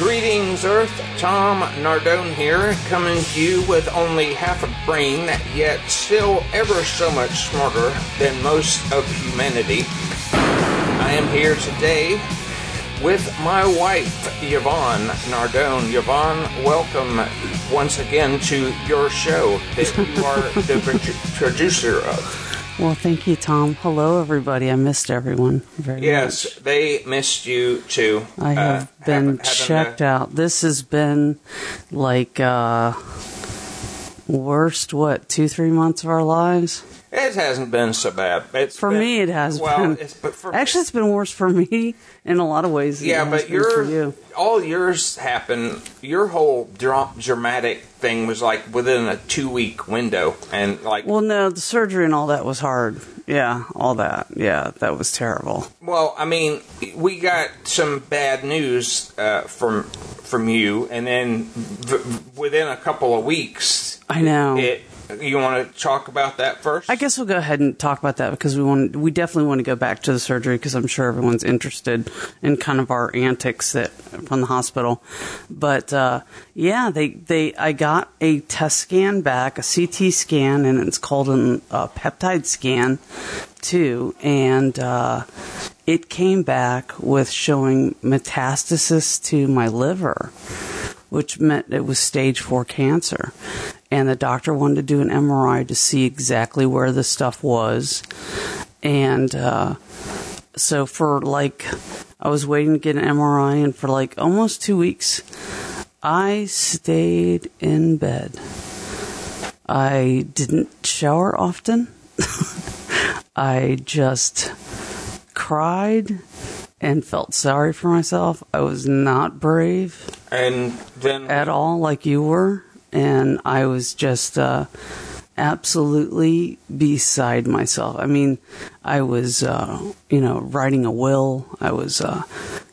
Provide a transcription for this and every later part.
Greetings, Earth. Tom Nardone here, coming to you with only half a brain, yet still ever so much smarter than most of humanity. I am here today with my wife, Yvonne Nardone. Yvonne, welcome once again to your show that you are the producer of. Well, thank you, Tom. Hello, everybody. I missed everyone very Yes, much. they missed you too. I have Uh, been checked uh, out. This has been like uh worst what two three months of our lives. It hasn't been so bad. It's For been- me, it has well, been. It's, but for, Actually, it's been worse for me in a lot of ways. Than yeah, but your you. all yours happened. Your whole dra- dramatic thing was like within a two week window, and like well, Well, no, the surgery and all that was hard. Yeah, all that. Yeah, that was terrible. Well, I mean, we got some bad news uh, from from you, and then v- within a couple of weeks, I know. it. You want to talk about that first? I guess we'll go ahead and talk about that because we want we definitely want to go back to the surgery because I'm sure everyone's interested in kind of our antics that from the hospital. But uh, yeah, they they I got a test scan back, a CT scan, and it's called a peptide scan too, and uh, it came back with showing metastasis to my liver which meant it was stage four cancer. And the doctor wanted to do an MRI to see exactly where the stuff was. And uh, so for like, I was waiting to get an MRI, and for like almost two weeks, I stayed in bed. I didn't shower often. I just cried and felt sorry for myself. I was not brave and then at all like you were and i was just uh absolutely beside myself i mean i was uh you know writing a will i was uh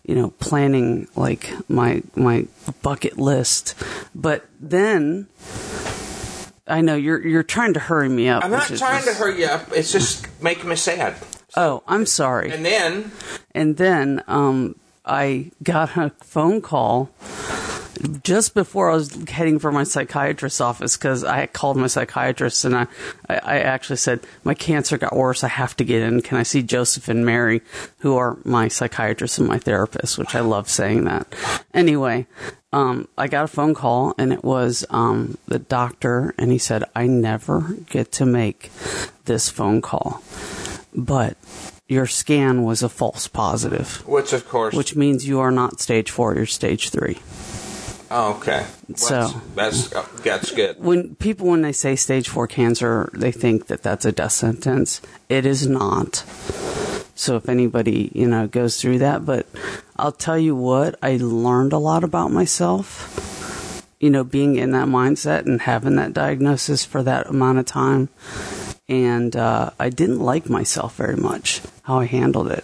you know planning like my my bucket list but then i know you're you're trying to hurry me up I'm not is trying to hurry you up. It's just making me sad. oh i'm sorry And then And then um, I got a phone call just before I was heading for my psychiatrist's office because I called my psychiatrist and I, I, actually said, My cancer got worse. I have to get in. Can I see Joseph and Mary, who are my psychiatrist and my therapist, which I love saying that. Anyway, um, I got a phone call and it was um, the doctor, and he said, I never get to make this phone call. But your scan was a false positive, which of course which means you are not stage four, you're stage three. Oh, okay. So- that's that's, that's good. When people, when they say stage four cancer, they think that that's a death sentence. It is not. So if anybody, you know, goes through that, but I'll tell you what, I learned a lot about myself. You know, being in that mindset and having that diagnosis for that amount of time. And uh, I didn't like myself very much, how I handled it.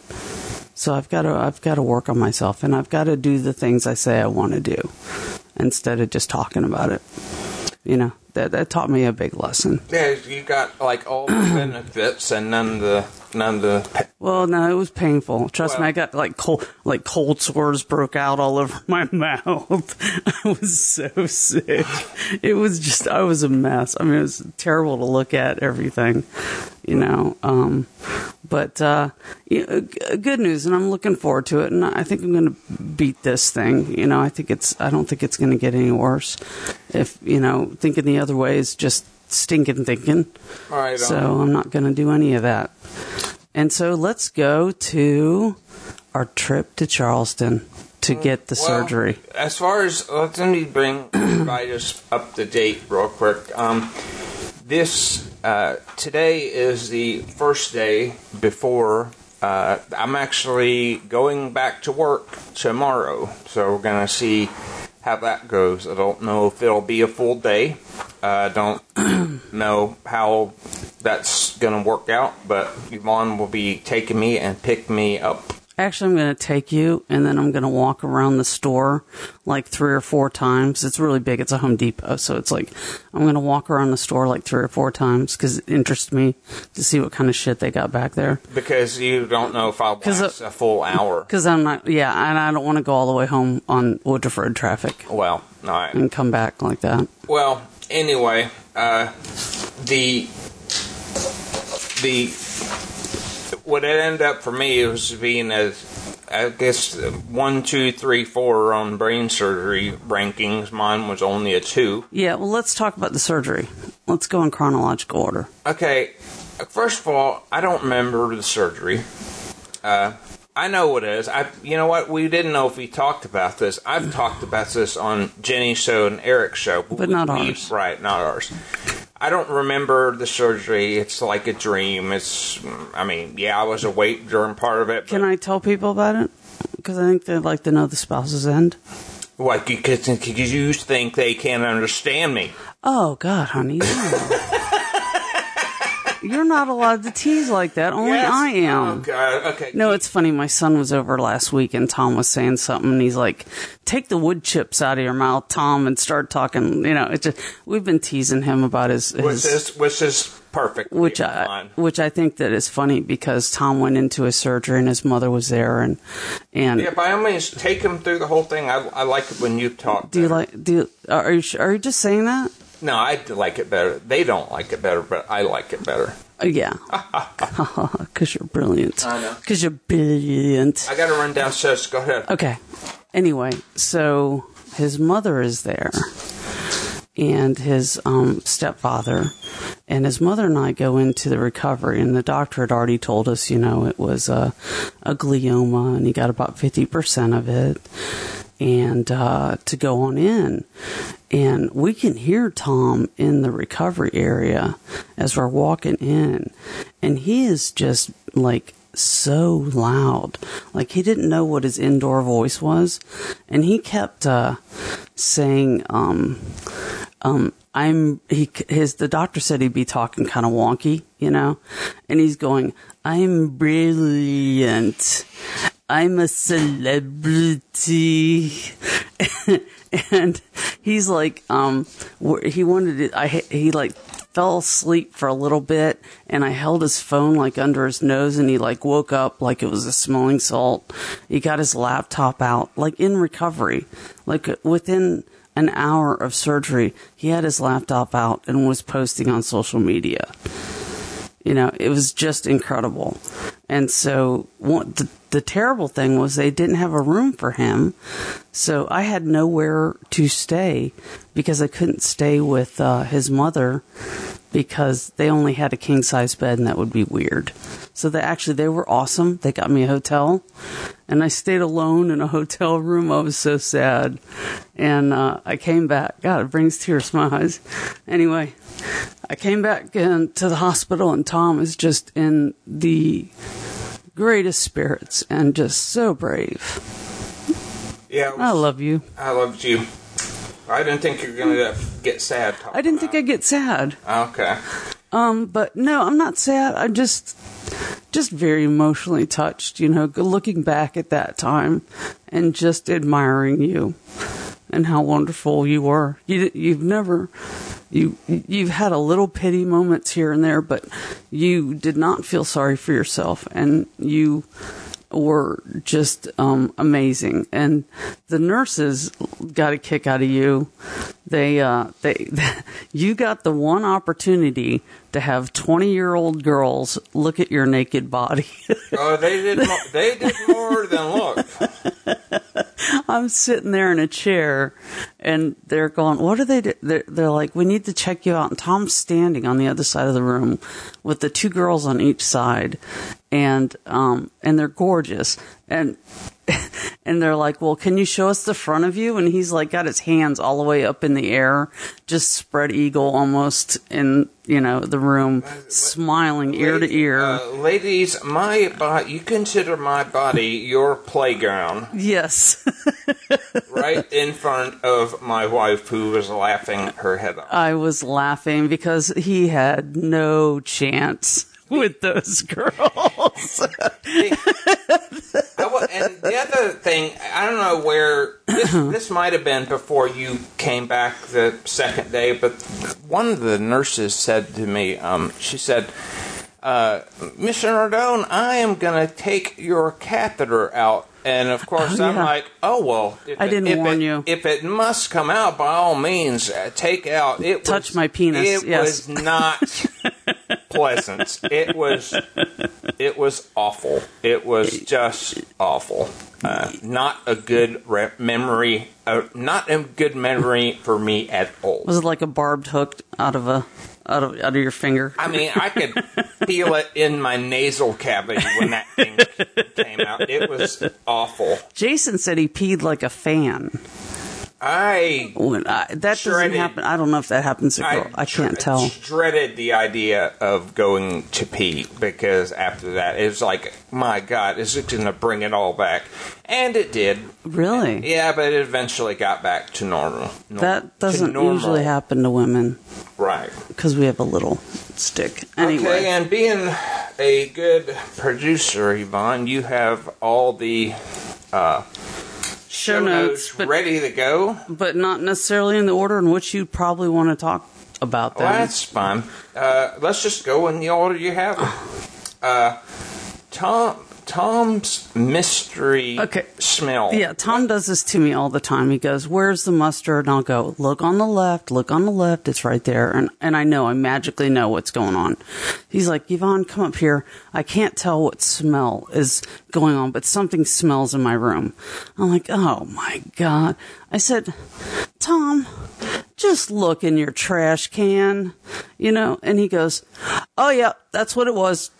So I've got to I've got to work on myself, and I've got to do the things I say I want to do, instead of just talking about it. You know that that taught me a big lesson. Yeah, you got like all the benefits and then the none the. Well, no, it was painful. Trust me, I got like cold like cold sores broke out all over my mouth. I was so sick. It was just I was a mess. I mean, it was terrible to look at everything, you know. Um, but uh, you know, good news, and I'm looking forward to it. And I think I'm going to beat this thing. You know, I think it's. I don't think it's going to get any worse. If you know, thinking the other way is just stinking thinking. Right. So I'm not going to do any of that. And so let's go to our trip to Charleston to get the Well, surgery. As far as let me bring everybody just up to date real quick. Um, this uh, today is the first day before. Uh, I'm actually going back to work tomorrow, so we're gonna see how that goes. I don't know if it'll be a full day. I don't know how that's gonna work out, but Yvonne will be taking me and pick me up Actually, I'm going to take you and then I'm going to walk around the store like three or four times. It's really big. It's a Home Depot. So it's like, I'm going to walk around the store like three or four times because it interests me to see what kind of shit they got back there. Because you don't know if I'll 'Cause, last uh, a full hour. Because I'm not, yeah, and I don't want to go all the way home on Woodford traffic Well, all right. and come back like that. Well, anyway, uh, the the what it ended up for me was being a I guess one, two, three, four on brain surgery rankings. Mine was only a two. Yeah, well, let's talk about the surgery. Let's go in chronological order. Okay, first of all, I don't remember the surgery. Uh, I know what it is. I, you know what? We didn't know if we talked about this. I've talked about this on Jenny's show and Eric's show, But not We- ours. Right, not ours. I don't remember the surgery. It's like a dream. It's, I mean, yeah, I was awake during part of it. Can I tell people about it? Because I think they'd like to know the spouse's end. What? Because you think they can't understand me? Oh God, honey, no. you're not allowed to tease like that. Only Yes? I Oh am. God. Okay. No, it's funny. My son was over last week, and Tom was saying something. And he's like, "Take the wood chips out of your mouth, Tom," and start talking. You know, it's just we've been teasing him about his, which is which is perfect. which I which I think that is funny because Tom went into his surgery and his mother was there, and and Yeah, by all means, take him through the whole thing. I, I like it when you talk. do you like do you, are you are you just saying that? No, I like it better. They don't like it better, but I like it better. Uh, yeah, because you're brilliant. I know. Because you're brilliant. I got to run downstairs. Go ahead. Okay. Anyway, so his mother is there, and his um, stepfather, and his mother and I go into the recovery, and the doctor had already told us, you know, it was a, a glioma, and he got about fifty percent of it, and uh, to go on in. And we can hear Tom in the recovery area as we're walking in, and he is just like so loud. Like he didn't know what his indoor voice was. And he kept uh, saying, um, um, I'm, he, his, the doctor said he'd be talking kind of wonky, you know? And he's going, I'm brilliant. I'm a celebrity. and he's like, um, he wanted it, I, he like, fell asleep for a little bit and I held his phone like under his nose and he like woke up like it was a smelling salt. He got his laptop out like in recovery, like within an hour of surgery, he had his laptop out and was posting on social media. You know, it was just incredible. And so the, the terrible thing was they didn't have a room for him. So I had nowhere to stay because I couldn't stay with uh, his mother because they only had a king size bed and that would be weird. So they actually they were awesome. They got me a hotel and I stayed alone in a hotel room. I was so sad. And uh, I came back. God, it brings tears to my eyes. Anyway, I came back in to the hospital and Tom is just in the greatest spirits and just so brave. Yeah, was- I love you. I loved you. I didn't think you were gonna get sad. I didn't think I'd get sad. Okay. Um, but no, I'm not sad. I'm just, just very emotionally touched, you know, looking back at that time and just admiring you and how wonderful you were. You, you've never, you, you've had a little pity moments here and there, but you did not feel sorry for yourself and you were just um, amazing, and the nurses got a kick out of you. They, uh, they, you got the one opportunity to have twenty-year-old girls look at your naked body. Oh, they did. Mo- they did more than look. I'm sitting there in a chair, and they're going, "What are they?" Do? They're, they're like, "We need to check you out." And Tom's standing on the other side of the room with the two girls on each side, and um, and they're gorgeous, and and they're like, "Well, can you show us the front of you?" And he's like, got his hands all the way up in the air, just spread eagle almost in you know the room, smiling ear to ear. Uh, ladies, my body. You consider my body your playground, yes. right in front of my wife, who was laughing her head off. I was laughing because he had no chance with those girls. I thing. I don't know where this, this might have been before you came back the second day, but one of the nurses said to me, um, she said, uh, Mr. Nardone, I am going to take your catheter out. And of course, Oh, I'm yeah. like, oh well. If I it- didn't warn it- you. If it must come out, by all means, uh, take out. It Touch was- my penis, It yes. was not pleasant. It was. It was awful. It was just awful. Uh, not a good re- memory. Uh, not a good memory for me at all. Was it like a barbed hook out of a out of out of your finger? I mean, I could feel it in my nasal cavity when that thing came out. It was awful. Jason said he peed like a fan. I When I, that doesn't happen. I don't know if that happens to girl. I, can't tell. Dreaded the idea of going to pee because after that, it was like, my God, is it going to bring it all back? And it did. Really? Yeah, but it eventually got back to normal. Nor- That doesn't normal. usually happen to women Right. because we have a little stick. Anyway, Okay, and being a good producer, Yvonne, you have all the uh, show notes, but ready to go. but not necessarily in the order in which you'd probably want to talk about them. Well, that's fine. Uh, let's just go in the order you have. Uh, Tom Tom's mystery Okay. smell. Yeah, Tom does this to me all the time. He goes, "Where's the mustard?" And I'll go, "Look on the left. Look on the left. It's right there." And and I know, I magically know what's going on. He's like, "Yvonne, come up here. I can't tell what smell is going on, but something smells in my room." I'm like, "Oh my god!" I said, "Tom, just look in your trash can, you know." And he goes, "Oh yeah, that's what it was."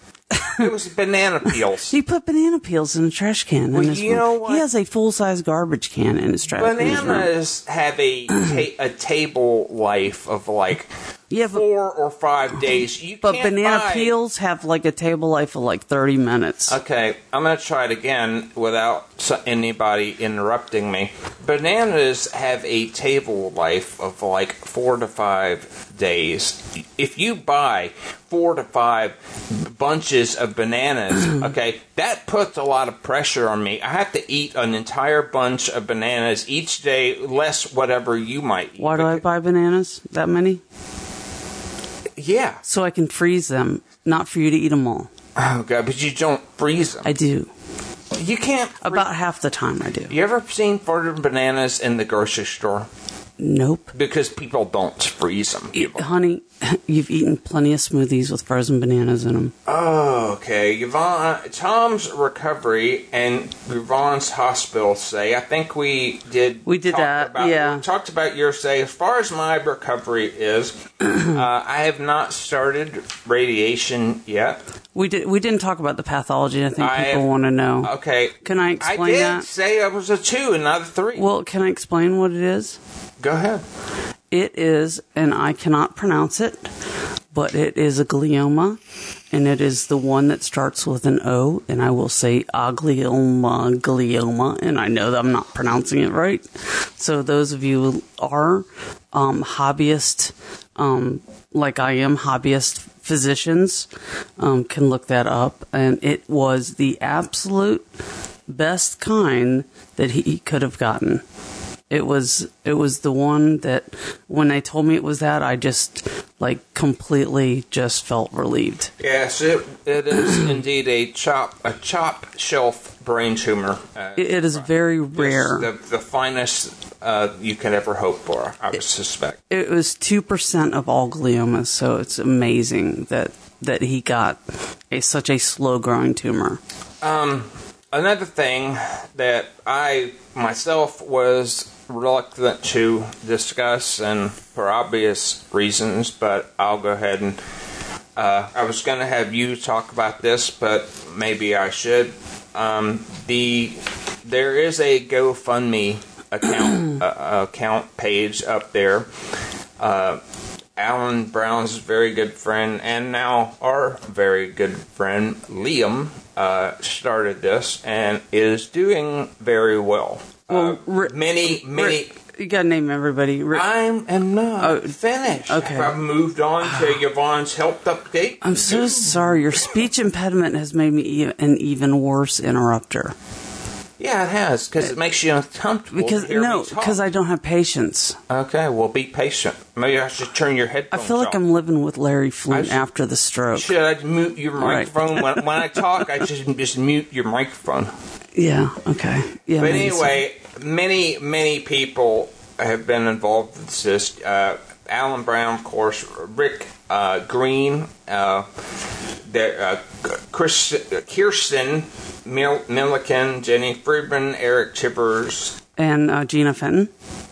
It was banana peels. He put banana peels in a trash can. Well, you room. know what? He has a full size garbage can in his trash. in his. Bananas have a ta- a table life of like Yeah, but- four or five days. You But banana buy- peels have like a table life of like 30 minutes. Okay, I'm gonna try it again without anybody interrupting me. Bananas have a table life of like four to five days. If you buy four to five bunches of bananas, okay, that puts a lot of pressure on me. I have to eat an entire bunch of bananas each day, less whatever you might eat. Why do I buy bananas? That many? Yeah. So I can freeze them, not for you to eat them all. Oh god, but you don't freeze them. I do. you can't. free- About half the time I do. You ever seen frozen bananas in the grocery store? Nope. Because people don't freeze them. Honey, you've eaten plenty of smoothies with frozen bananas in them. Oh, okay. Yvonne, Tom's recovery and Yvonne's hospital stay. I think we did. We did that, About, yeah. we talked about your stay. As far as my recovery is, uh, I have not started radiation yet. We did. We didn't talk about the pathology. I think I people have- want to know. Okay. Can I explain I did that? say I was a two and not a three. Well, can I explain what it is? Go ahead. It is, and I cannot pronounce it, but it is a glioma, and it is the one that starts with an O, and I will say aglioma, glioma, and I know that I'm not pronouncing it right. So those of you who are um, hobbyist, um, like I am, hobbyist physicians, um, can look that up, and it was the absolute best kind that he could have gotten. It was it was the one that when they told me it was that I just like completely just felt relieved. Yes, it, it is indeed a chop a chop shelf brain tumor. Uh, It, it is very rare. The, the finest uh, you can ever hope for, I would suspect. It was two percent of all gliomas, so it's amazing that that he got a such a slow growing tumor. Um, another thing that I myself was reluctant to discuss, and for obvious reasons, but I'll go ahead and. Uh, I was going to have you talk about this, but maybe I should. Um, the there is a GoFundMe account uh, account page up there. Uh, Alan Brown's very good friend, and now our very good friend Liam, uh, started this and is doing very well. Well, uh, many, many. You gotta name everybody. Rick, I'm am not Oh, finished. okay. I've moved on to Yvonne's help update. I'm so sorry. Your speech impediment has made me an even worse interrupter. Yeah, it has because it makes you uncomfortable. Because no, because I don't have patience. Okay, well, be patient. Maybe I should turn your head. I feel like off. I'm living with Larry Flynt I sh- after the stroke. Should I mute your Right. microphone when, when I talk? I just just mute your microphone. Yeah. Okay. Yeah. But maybe so. Many many people have been involved with this. Uh, Alan Brown, of course, Rick uh, Green, uh, uh, Chris, Kirsten Mil- Milliken, Jenny Friedman, Eric Tivers, And uh, Gina Fenton.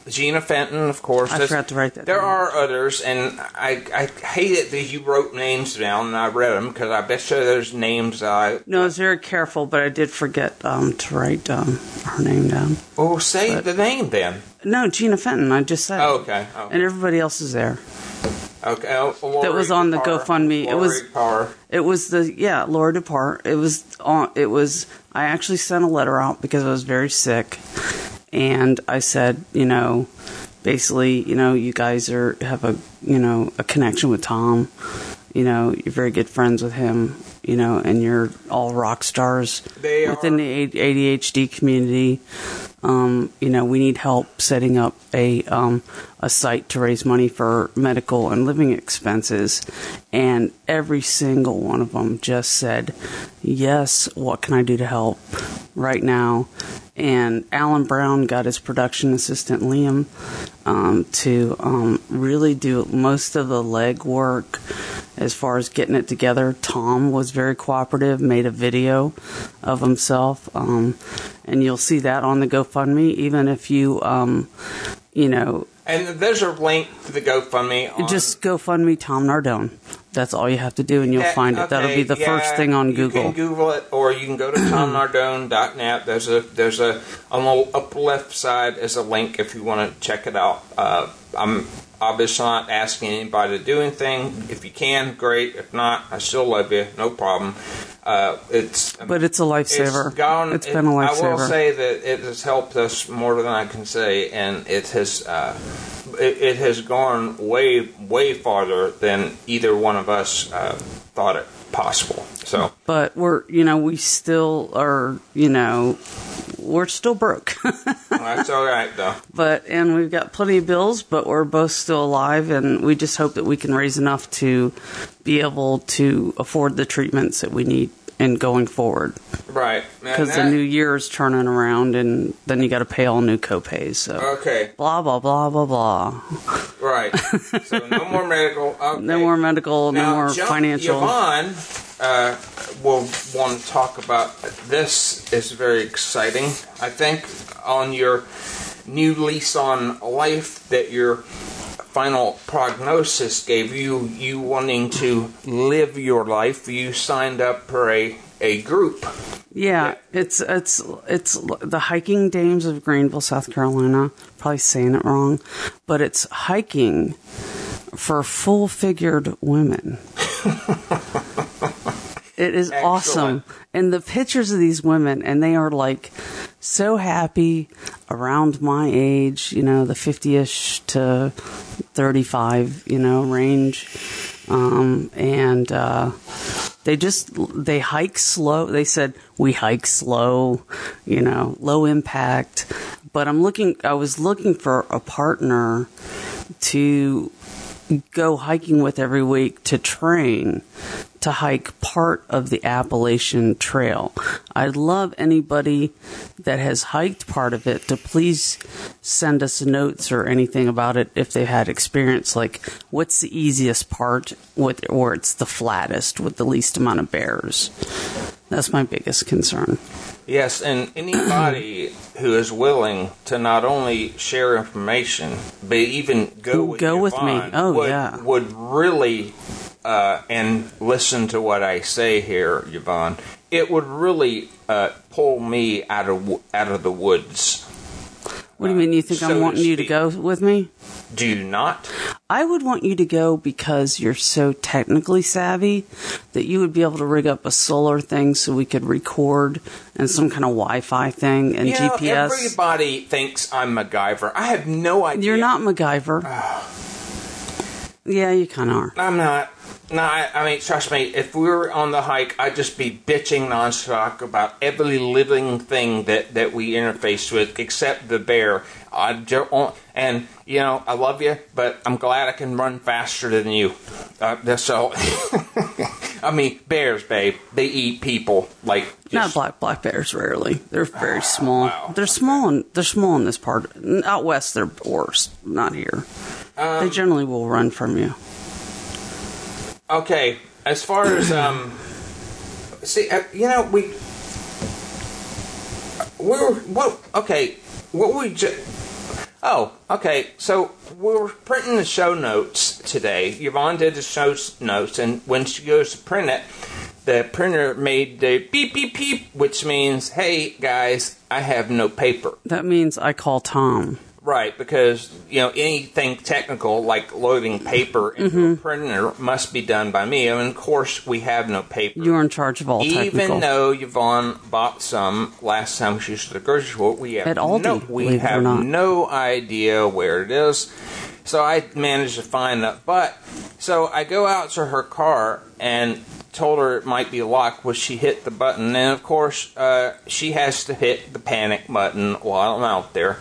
Gina Fenton, of course. I forgot to write that There down. are others, and I I hate it that you wrote names down and I read them because I bet you there's names I. No, I was very careful, but I did forget um, to write um, her name down. Oh, say But- the name then. No, Gina Fenton. I just said. Oh, okay. Oh, And everybody else is there. okay. Oh, That was on the Parr. GoFundMe. It was- Parr. It was the yeah, Laura Depart. It was on. It was. I actually sent a letter out because I was very sick, and I said, you know, basically, you know, you guys are have a you know a connection with Tom. You know, you're very good friends with him. You know, and you're all rock stars They within are. the ADHD community. Um, you know, we need help setting up a um, a site to raise money for medical and living expenses. And every single one of them just said, "Yes, what can I do to help right now?" And Alan Brown got his production assistant Liam um, to um, really do most of the leg work as far as getting it together. Tom was very cooperative, made a video of himself, um, and you'll see that on the GoFundMe. Even if you, um, you know, And there's a link to the GoFundMe. On, just GoFundMe Tom Nardone. That's all you have to do, and you'll Yeah, find it. That'll be the yeah, first thing on Google. You can Google it, or you can go to tomnardone.net. There's a there's a on the upper left side is a link if you want to check it out. Uh, I'm obviously not asking anybody to do anything. If you can, great. If not, I still love you. No problem. Uh, it's but it's a lifesaver. It's gone. it's been a it- I will say that it has helped us more than I can say, and it has uh, it, it has gone way way farther than either one of us uh, thought it possible. So but we're, you know, we still are, you know, we're still broke. that's all right though. but and we've got plenty of bills, but we're both still alive, and we just hope that we can raise enough to be able to afford the treatments that we need and going forward. Right. Because the new year is turning around, and then you got to pay all new copays. So Okay. blah blah blah blah blah. Right. So no more medical. Okay. No more medical, no Now, more Jo- financial. Yvonne uh, will want to talk about this. is very exciting. I think on your new lease on life that your final prognosis gave you, you wanting to live your life, you signed up for a a group. Yeah, it's it's it's the hiking dames of Greenville, South Carolina. Probably saying it wrong, but it's hiking for full-figured women. it is awesome, and the pictures of these women, and they are like so happy around my age, you know, the fifty-ish to thirty-five, you know, range, um, and. uh they just they hike slow. They said we hike slow you know low impact. But i'm looking i was looking for a partner to go hiking with every week to train to hike part of the Appalachian Trail. I'd love anybody that has hiked part of it to please send us notes or anything about it if they've had experience. Like, what's the easiest part, with, or it's the flattest with the least amount of bears? That's my biggest concern. Yes, and anybody who is willing to not only share information, but even go with Go with me. Oh would, yeah. would really uh, and listen to what I say here, Yvonne. It would really uh, pull me out of out of the woods. What do you mean? You think so I'm wanting you to go with me? Do you not? I would want you to go because you're so technically savvy that you would be able to rig up a solar thing so we could record and some kind of Wi-Fi thing and You know, GPS. everybody thinks I'm MacGyver. I have no idea. You're not MacGyver. yeah, you kind of are. I'm not. No, I, I mean, trust me. If we were on the hike, I'd just be bitching nonstop about every living thing that that we interface with, except the bear. I don't, and you know, I love you, but I'm glad I can run faster than you. Uh, that's all. I mean, bears, babe. They eat people like just, Not black black bears. Rarely, they're very small. wow. They're small. In, they're small in this part. Out west, they're worse. Not here. Um, they generally will run from you. Okay, as far as um, see, uh, you know, we we were what? Okay, what we just. Oh, okay. So we were printing the show notes today. Yvonne did the show notes, and when she goes to print it, the printer made the beep beep beep, which means, "Hey guys, I have no paper." That means I call Tom. Right, because you know anything technical like loading paper into Mm-hmm. a printer must be done by me, I and of course we have no paper. You're in charge of all technical. Even though Yvonne bought some last time she was at the grocery store, we have At Aldi, no, we believe it or have no idea where it is. So I managed to find that. But so I go out to her car and told her it might be locked. Was she hit the button? And of course, uh, she has to hit the panic button while I'm out there.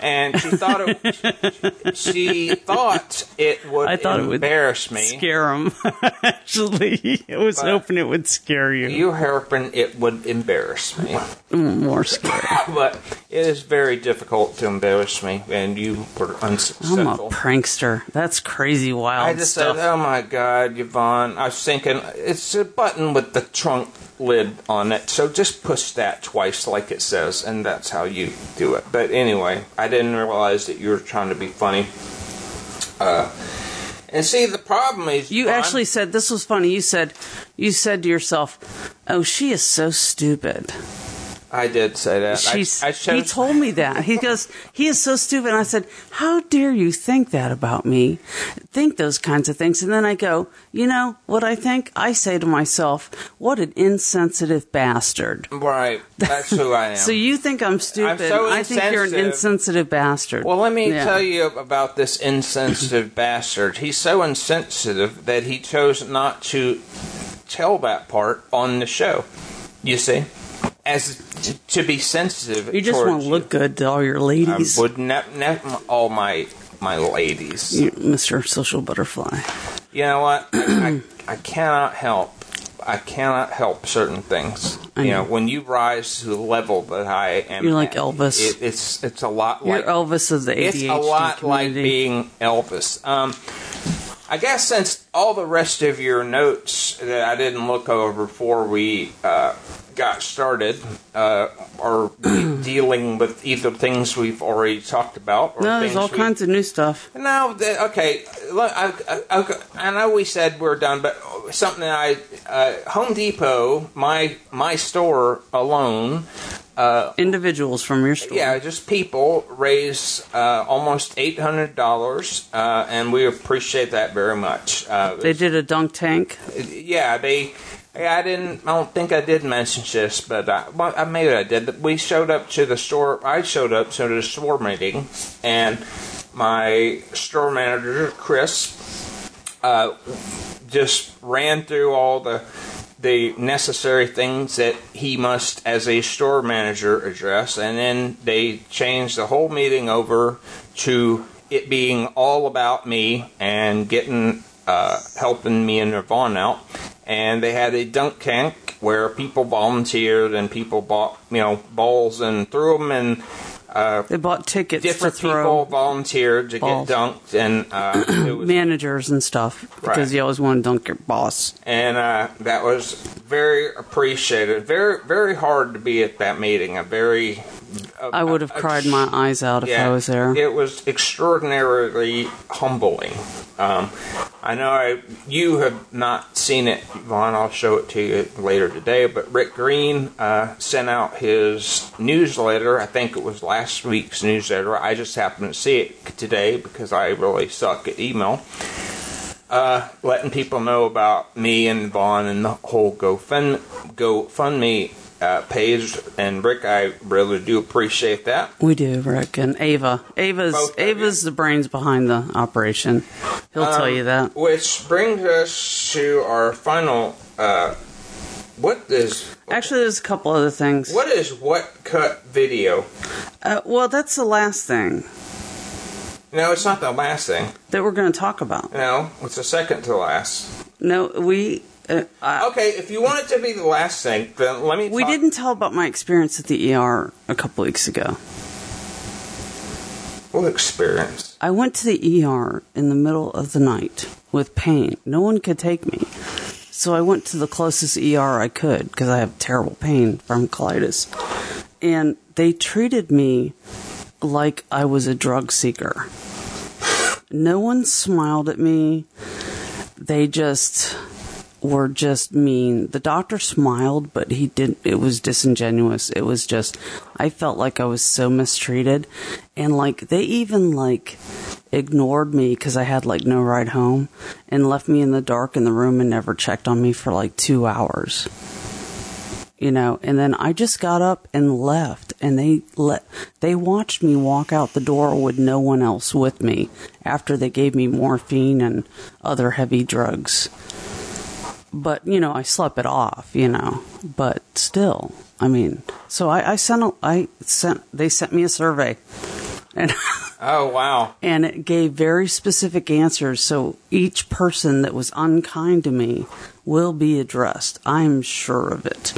And she thought it. she thought it would I thought it would embarrass me. Scare him. Actually, I was hoping it would scare you. You hoping it would embarrass me. Mm, More scary. but it is very difficult to embarrass me, and you were unsuccessful. I'm a prankster. That's crazy wild I just stuff. said, "Oh my God, Yvonne!" I was thinking it's a button with the trunk lid on it, so just push that twice, like it says, and that's how you do it. But anyway, I didn't realize that you were trying to be funny. Uh, and see, the problem is You Yvonne- actually said this was funny. You said you said to yourself, "Oh, she is so stupid." I did say that. I- She's. I, he chose- told me that. He goes, "He is so stupid." And I said, "How dare you think that about me? Think those kinds of things?" And then I go, "You know what I think?" I say to myself, "What an insensitive bastard." Right, that's who I am. So you think I'm stupid? I'm so I think you're an insensitive. insensitive bastard. Well, let me Yeah. tell you about this insensitive bastard. He's so insensitive that he chose not to tell that part on the show. You see, as t- to be sensitive. You just want to look good to all your ladies. I would ne- ne- all my my ladies. You- Mr. Social Butterfly. You know what? I, I, I cannot help. I cannot help certain things. You know, when you rise to the level that I am, You're like at, Elvis. It, it's it's a lot You're like Elvis of the ADHD it's a lot like being Elvis. Um, I guess since all the rest of your notes that I didn't look over before we uh, got started uh, are dealing with either things we've already talked about or No, things there's all we- kinds of new stuff. no, th- okay. Look, I, I, okay, I know we said we're done, but something that I uh, Home Depot, my my store alone, Individuals from your store. yeah, just people raise uh, almost eight hundred dollars, uh, and we appreciate that very much. Uh, They did a dunk tank. yeah, they. I didn't. I don't think I did mention this, but I, well, I maybe I did. We showed up to the store. I showed up to the store meeting, and my store manager Chris uh, just ran through all the the necessary things that he must, as a store manager, address, and then they changed the whole meeting over to it being all about me and getting uh, helping me and Yvonne out. And they had a dunk tank where people volunteered and people bought you know balls and threw them and. Uh, They bought tickets different to people volunteered to balls. get dunked, and uh, was managers and stuff because Right. you always want to dunk your boss. and uh, that was very appreciated. Very, very hard to be at that meeting. A very, uh, I would have uh, cried my eyes out if I was there. It was extraordinarily humbling. Um, I know I, you have not seen it, Vaughn. I'll show it to you later today. But Rick Green uh, sent out his newsletter. I think it was last week's newsletter. I just happened to see it today because I really suck at email uh, letting people know about me and Vaughn and the whole GoFund GoFundMe uh, page. And Rick, I really do appreciate that. We do, Rick and Ava. Ava's Both. Ava's the brains behind the operation. He'll He'll tell you that. Which brings us to our final. Uh, what is Actually, there's a couple other things. what is what cut video? Uh, well, that's the last thing No, it's not the last thing. that we're going to talk about. No, it's the second to last. No, we. Uh, Okay, if you want it to be the last thing, then let me. We talk- didn't tell about my experience at the ER a couple weeks ago. What experience? I went to the ER in the middle of the night with pain. No one could take me. So I went to the closest ER I could because I have terrible pain from colitis. And they treated me like I was a drug seeker. No one smiled at me. They just were just mean. The doctor smiled, but he didn't, it was disingenuous. It was just, I felt like I was so mistreated. And like, they even like ignored me because I had like no ride home and left me in the dark in the room and never checked on me for like two hours. You know, and then I just got up and left and they let, they watched me walk out the door with no one else with me after they gave me morphine and other heavy drugs but you know, I slept it off, you know. But still, I mean, so I, I sent, a, I sent, they sent me a survey, and Oh wow! and it gave very specific answers. So each person that was unkind to me will be addressed. I'm sure of it,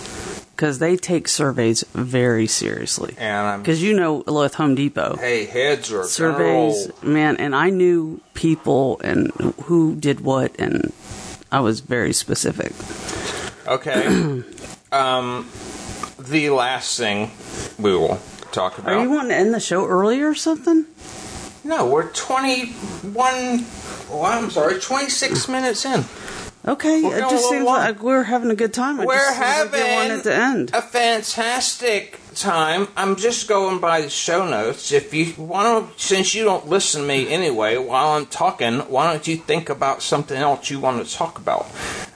because they take surveys very seriously. And I'm Because you know, with Home Depot, hey heads are surveys, gonna man, and I knew people and who did what, and I was very specific. Okay. um, the last thing we will talk about. Are you wanting to end the show early or something? No, we're 21. Well, I'm sorry, 26 minutes in. Okay, We're it just seems long. like we're having a good time. It We're just seems like having it to end. a fantastic time. I'm just going by the show notes. If you want to, since you don't listen to me anyway while I'm talking, why don't you think about something else you want to talk about?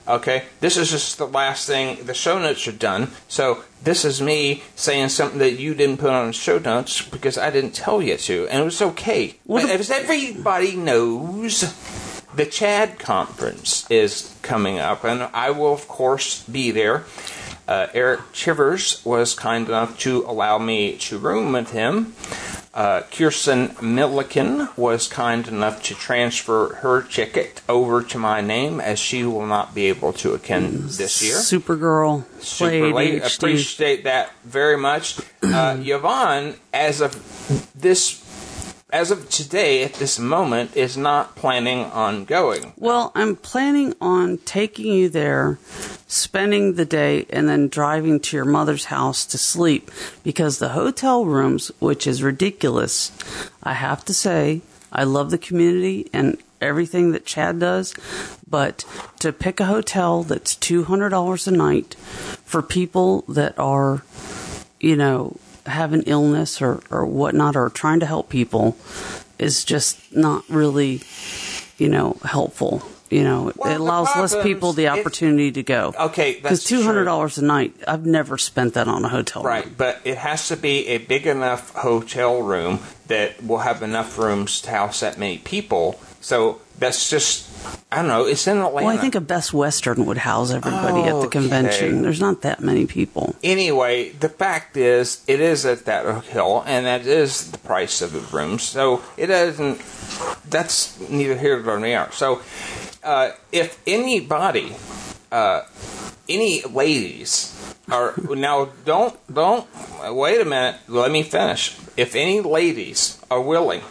Okay, this is just the last thing. The show notes are done. So this is me saying something that you didn't put on the show notes because I didn't tell you to, and it was okay. But if- as everybody knows, the CHADD conference is coming up, and I will, of course, be there. Uh, Eric Tivers was kind enough to allow me to room with him. Uh, Kirsten Milliken was kind enough to transfer her ticket over to my name as she will not be able to attend this year. Supergirl Super late. Appreciate that very much. Uh, Yvonne, as of this, as of today, at this moment, is not planning on going. Well, I'm planning on taking you there, spending the day, and then driving to your mother's house to sleep because the hotel rooms, which is ridiculous, I have to say, I love the community and everything that CHADD does, but to pick a hotel that's $200 a night for people that are, you know, have an illness or, or whatnot or trying to help people is just not really, you know, helpful. You know, Well, it allows less people the it- opportunity to go. Okay, Because two hundred dollars a night, I've never spent that on a hotel. room. Right, but it has to be a big enough hotel room that will have enough rooms to house that many people. So that's just, I don't know, it's in Atlanta. Well, I think a Best Western would house everybody at the Okay. convention. There's not that many people. anyway, the fact is, it is at that hill, and that is the price of the rooms. So it doesn't. That's neither here nor there. So, uh, if anybody, uh, any ladies are now, don't don't wait a minute. Let me finish. If any ladies are willing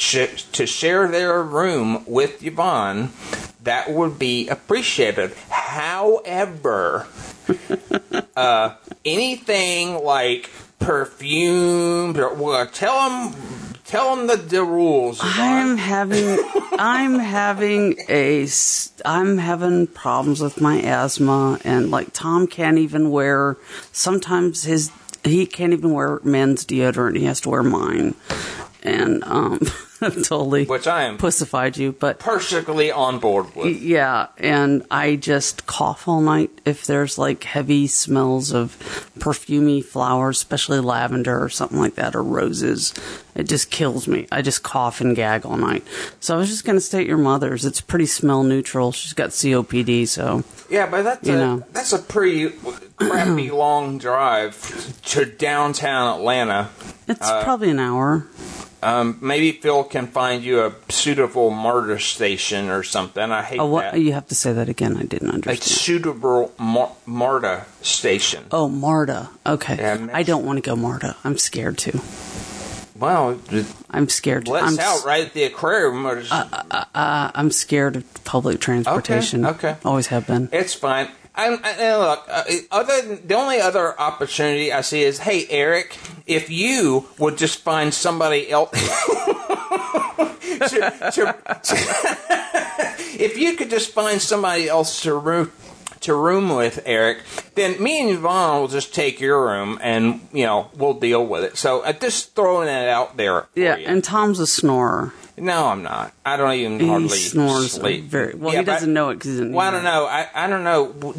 sh- to share their room with Yvonne, that would be appreciated. However, uh, anything like perfume, well, tell them, tell them the, the rules. I'm having, I'm having a, I'm having problems with my asthma, and like Tom can't even wear. Sometimes his, he can't even wear men's deodorant. He has to wear mine, and um, totally which I am pussified you, but perfectly on board with. yeah, and I just cough all night if there's like heavy smells of perfumey flowers, especially lavender or something like that, or roses. It just kills me. I just cough and gag all night. So I was just gonna stay at your mother's. It's pretty smell neutral. She's got COPD, so Yeah, but that's You a know. that's a pretty crappy long drive to downtown Atlanta. it's Uh, probably an hour. Um, maybe Phil can find you a suitable MARTA station or something. I hate Oh, what? that. You have to say that again. I didn't understand. A suitable Mar- MARTA station. Oh, Marta. Okay. Yeah. I don't want to go Marta. I'm scared to. Well, I'm scared. to. let's I'm, out right at the aquarium. or just- uh, I'm scared of public transportation. Okay, okay. Always have been. It's fine. I, I, and look, uh, other than, the only other opportunity I see is, hey Eric, if you would just find somebody else. to, to, if you could just find somebody else to room to room with Eric, then me and Yvonne will just take your room and you know we'll deal with it. So uh, just throwing it out there. Yeah, you. and Tom's a snorer. No, I'm not. I don't even He hardly snores sleep. very well. Yeah, he doesn't know it because he doesn't. Well, I don't know. I, I don't know.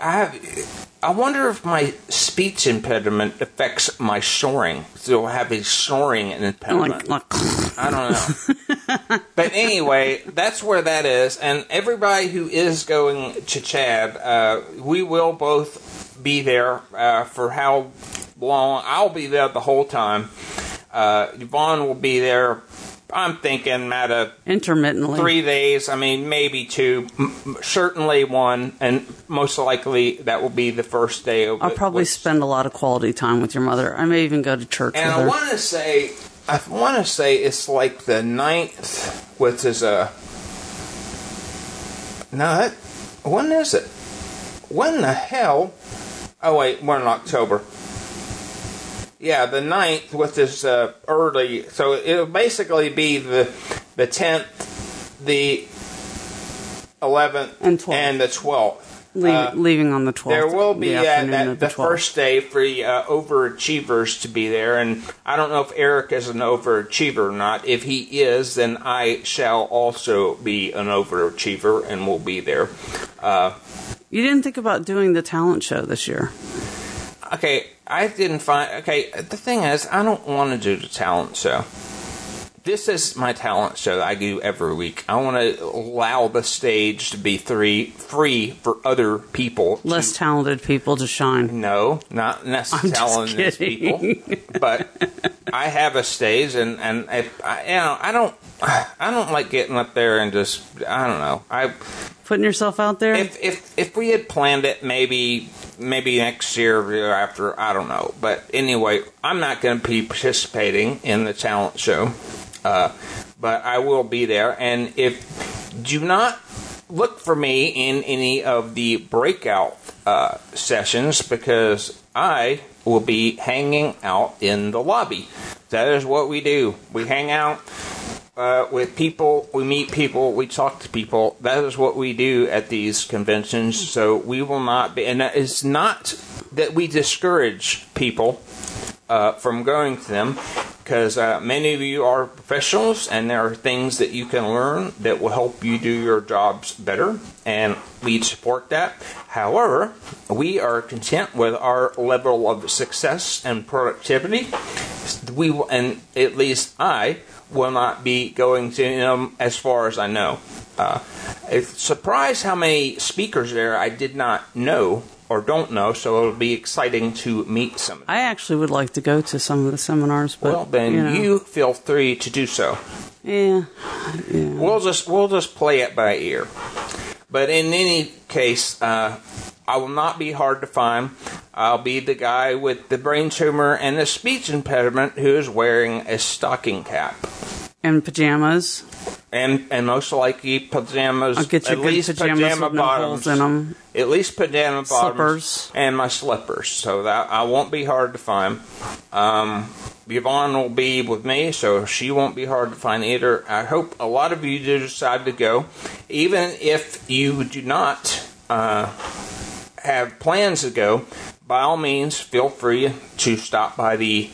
I have. I wonder if my speech impediment affects my snoring. So I have a snoring it. impediment. Like, like I don't know. but anyway, that's where that is. And everybody who is going to CHADD, uh, we will both be there uh, for how long? I'll be there the whole time. Uh, Yvonne will be there. I'm thinking at a intermittently. three days. I mean, maybe two. M- certainly one, and most likely that will be the first day of. I'll it, probably which- spend a lot of quality time with your mother. I may even go to church And I want to say, I want to say it's like the ninth, which is a. No, that, when is it? When the hell? Oh wait, we're in October. Yeah, the ninth, which is uh, early, so it'll basically be the the tenth, the eleventh, And 12th. and the twelfth. Leave, Uh, leaving on the 12th. there will be the uh, that, the, the first day for the uh, overachievers to be there, and I don't know if Eric is an overachiever or not. If he is, then I shall also be an overachiever and will be there. Uh, You didn't think about doing the talent show this year. Okay, I didn't find. Okay, the thing is, I don't want to do the talent show. This is my talent show that I do every week. I want to allow the stage to be three free for other people. to Less talented people to shine. No, not necessarily just people, but I have a stage, and and if I, you know, I don't, I don't like getting up there and just, I don't know. I Putting yourself out there. if if if we had planned it, maybe maybe next year or after, I don't know. But anyway, I'm not going to be participating in the talent show, uh, but I will be there. And if do not look for me in any of the breakout uh, sessions because I will be hanging out in the lobby. That is what we do. We hang out uh, with people, we meet people, we talk to people. That is what we do at these conventions. So we will not be, and it's not that we discourage people uh, from going to them, because uh, many of you are professionals, and there are things that you can learn that will help you do your jobs better, and we support that. However, we are content with our level of success and productivity. We will, and at least I will not be going to them as far as I know. Uh, it's surprised how many speakers there I did not know or don't know, so it'll be exciting to meet some. I actually would like to go to some of the seminars, but Well, then you, know, you feel free to do so. yeah, yeah. We'll just we'll just play it by ear. But in any case, uh, I will not be hard to find. I'll be the guy with the brain tumor and the speech impediment who is wearing a stocking cap. and pajamas. And and most likely pajamas. I'll get you at least pajamas pajama with bottoms. holes in them. At least pajama bottoms Slippers. and my slippers, so that I won't be hard to find. Um, Yvonne will be with me, so she won't be hard to find either. I hope a lot of you do decide to go, even if you do not uh, have plans to go. By all means, feel free to stop by the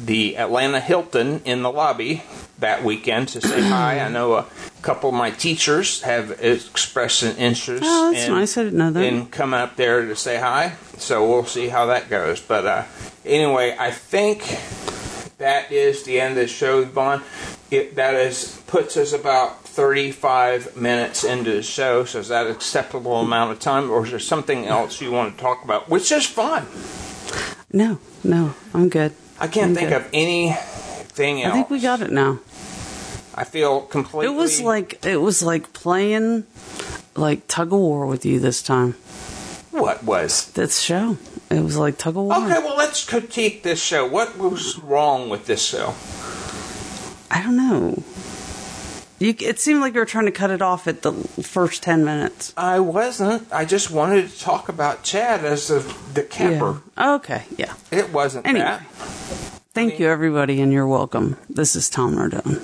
the Atlanta Hilton in the lobby that weekend to say hi. I know a couple of my teachers have expressed an interest. Oh, that's in, nice. I didn't know that. In coming up there to say hi. So we'll see how that goes. But uh, anyway, I think that is the end of the show, Vaughn. It, that is puts us about 35 minutes into the show. So is that acceptable amount of time, or is there something else you want to talk about, which is fun? no, no, I'm good. I can't I'm think good. of anything else. I think we got it now. I feel completely. It was like it was like playing like tug of war with you this time. what was? This show. It was like tug of war. Okay, well let's critique this show. What was wrong with this show? I don't know. You, it seemed like you were trying to cut it off at the first ten minutes. I wasn't. I just wanted to talk about CHADD as the the capper. Yeah. Okay. Yeah. It wasn't Anyway. that. Thank you, everybody, and you're welcome. This is Tom Nardone.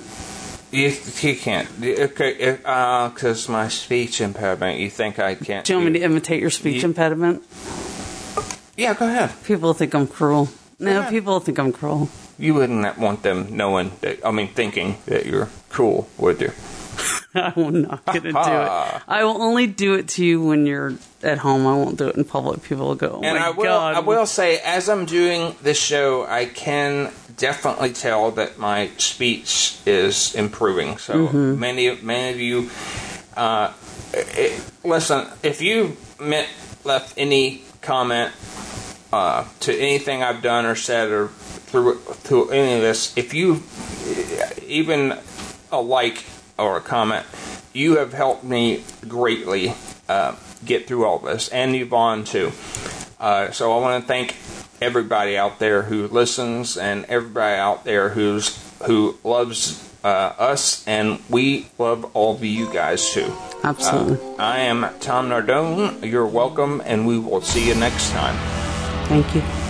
You, you can't. Okay, because uh, my speech impairment. You think I can't? Do you want me to imitate your speech You- impediment? Yeah, go ahead. People think I'm cruel. No, people think I'm cruel. You wouldn't want them knowing that. I mean, thinking that you're cool, would you? I'm not going to do it. I will only do it to you when you're at home. I won't do it in public. People will go, oh and my I will. God. I will say, as I'm doing this show, I can definitely tell that my speech is improving. So Mm-hmm. many, many of you, uh, it, listen. If you meant, left any comment uh, to anything I've done or said or through through any of this, if you even a like or a comment, you have helped me greatly uh, get through all this, and Yvonne too. Uh, so I want to thank everybody out there who listens, and everybody out there who's who loves uh, us, and we love all of you guys too. Absolutely. I am Tom Nardone. You're welcome, and we will see you next time. Thank you.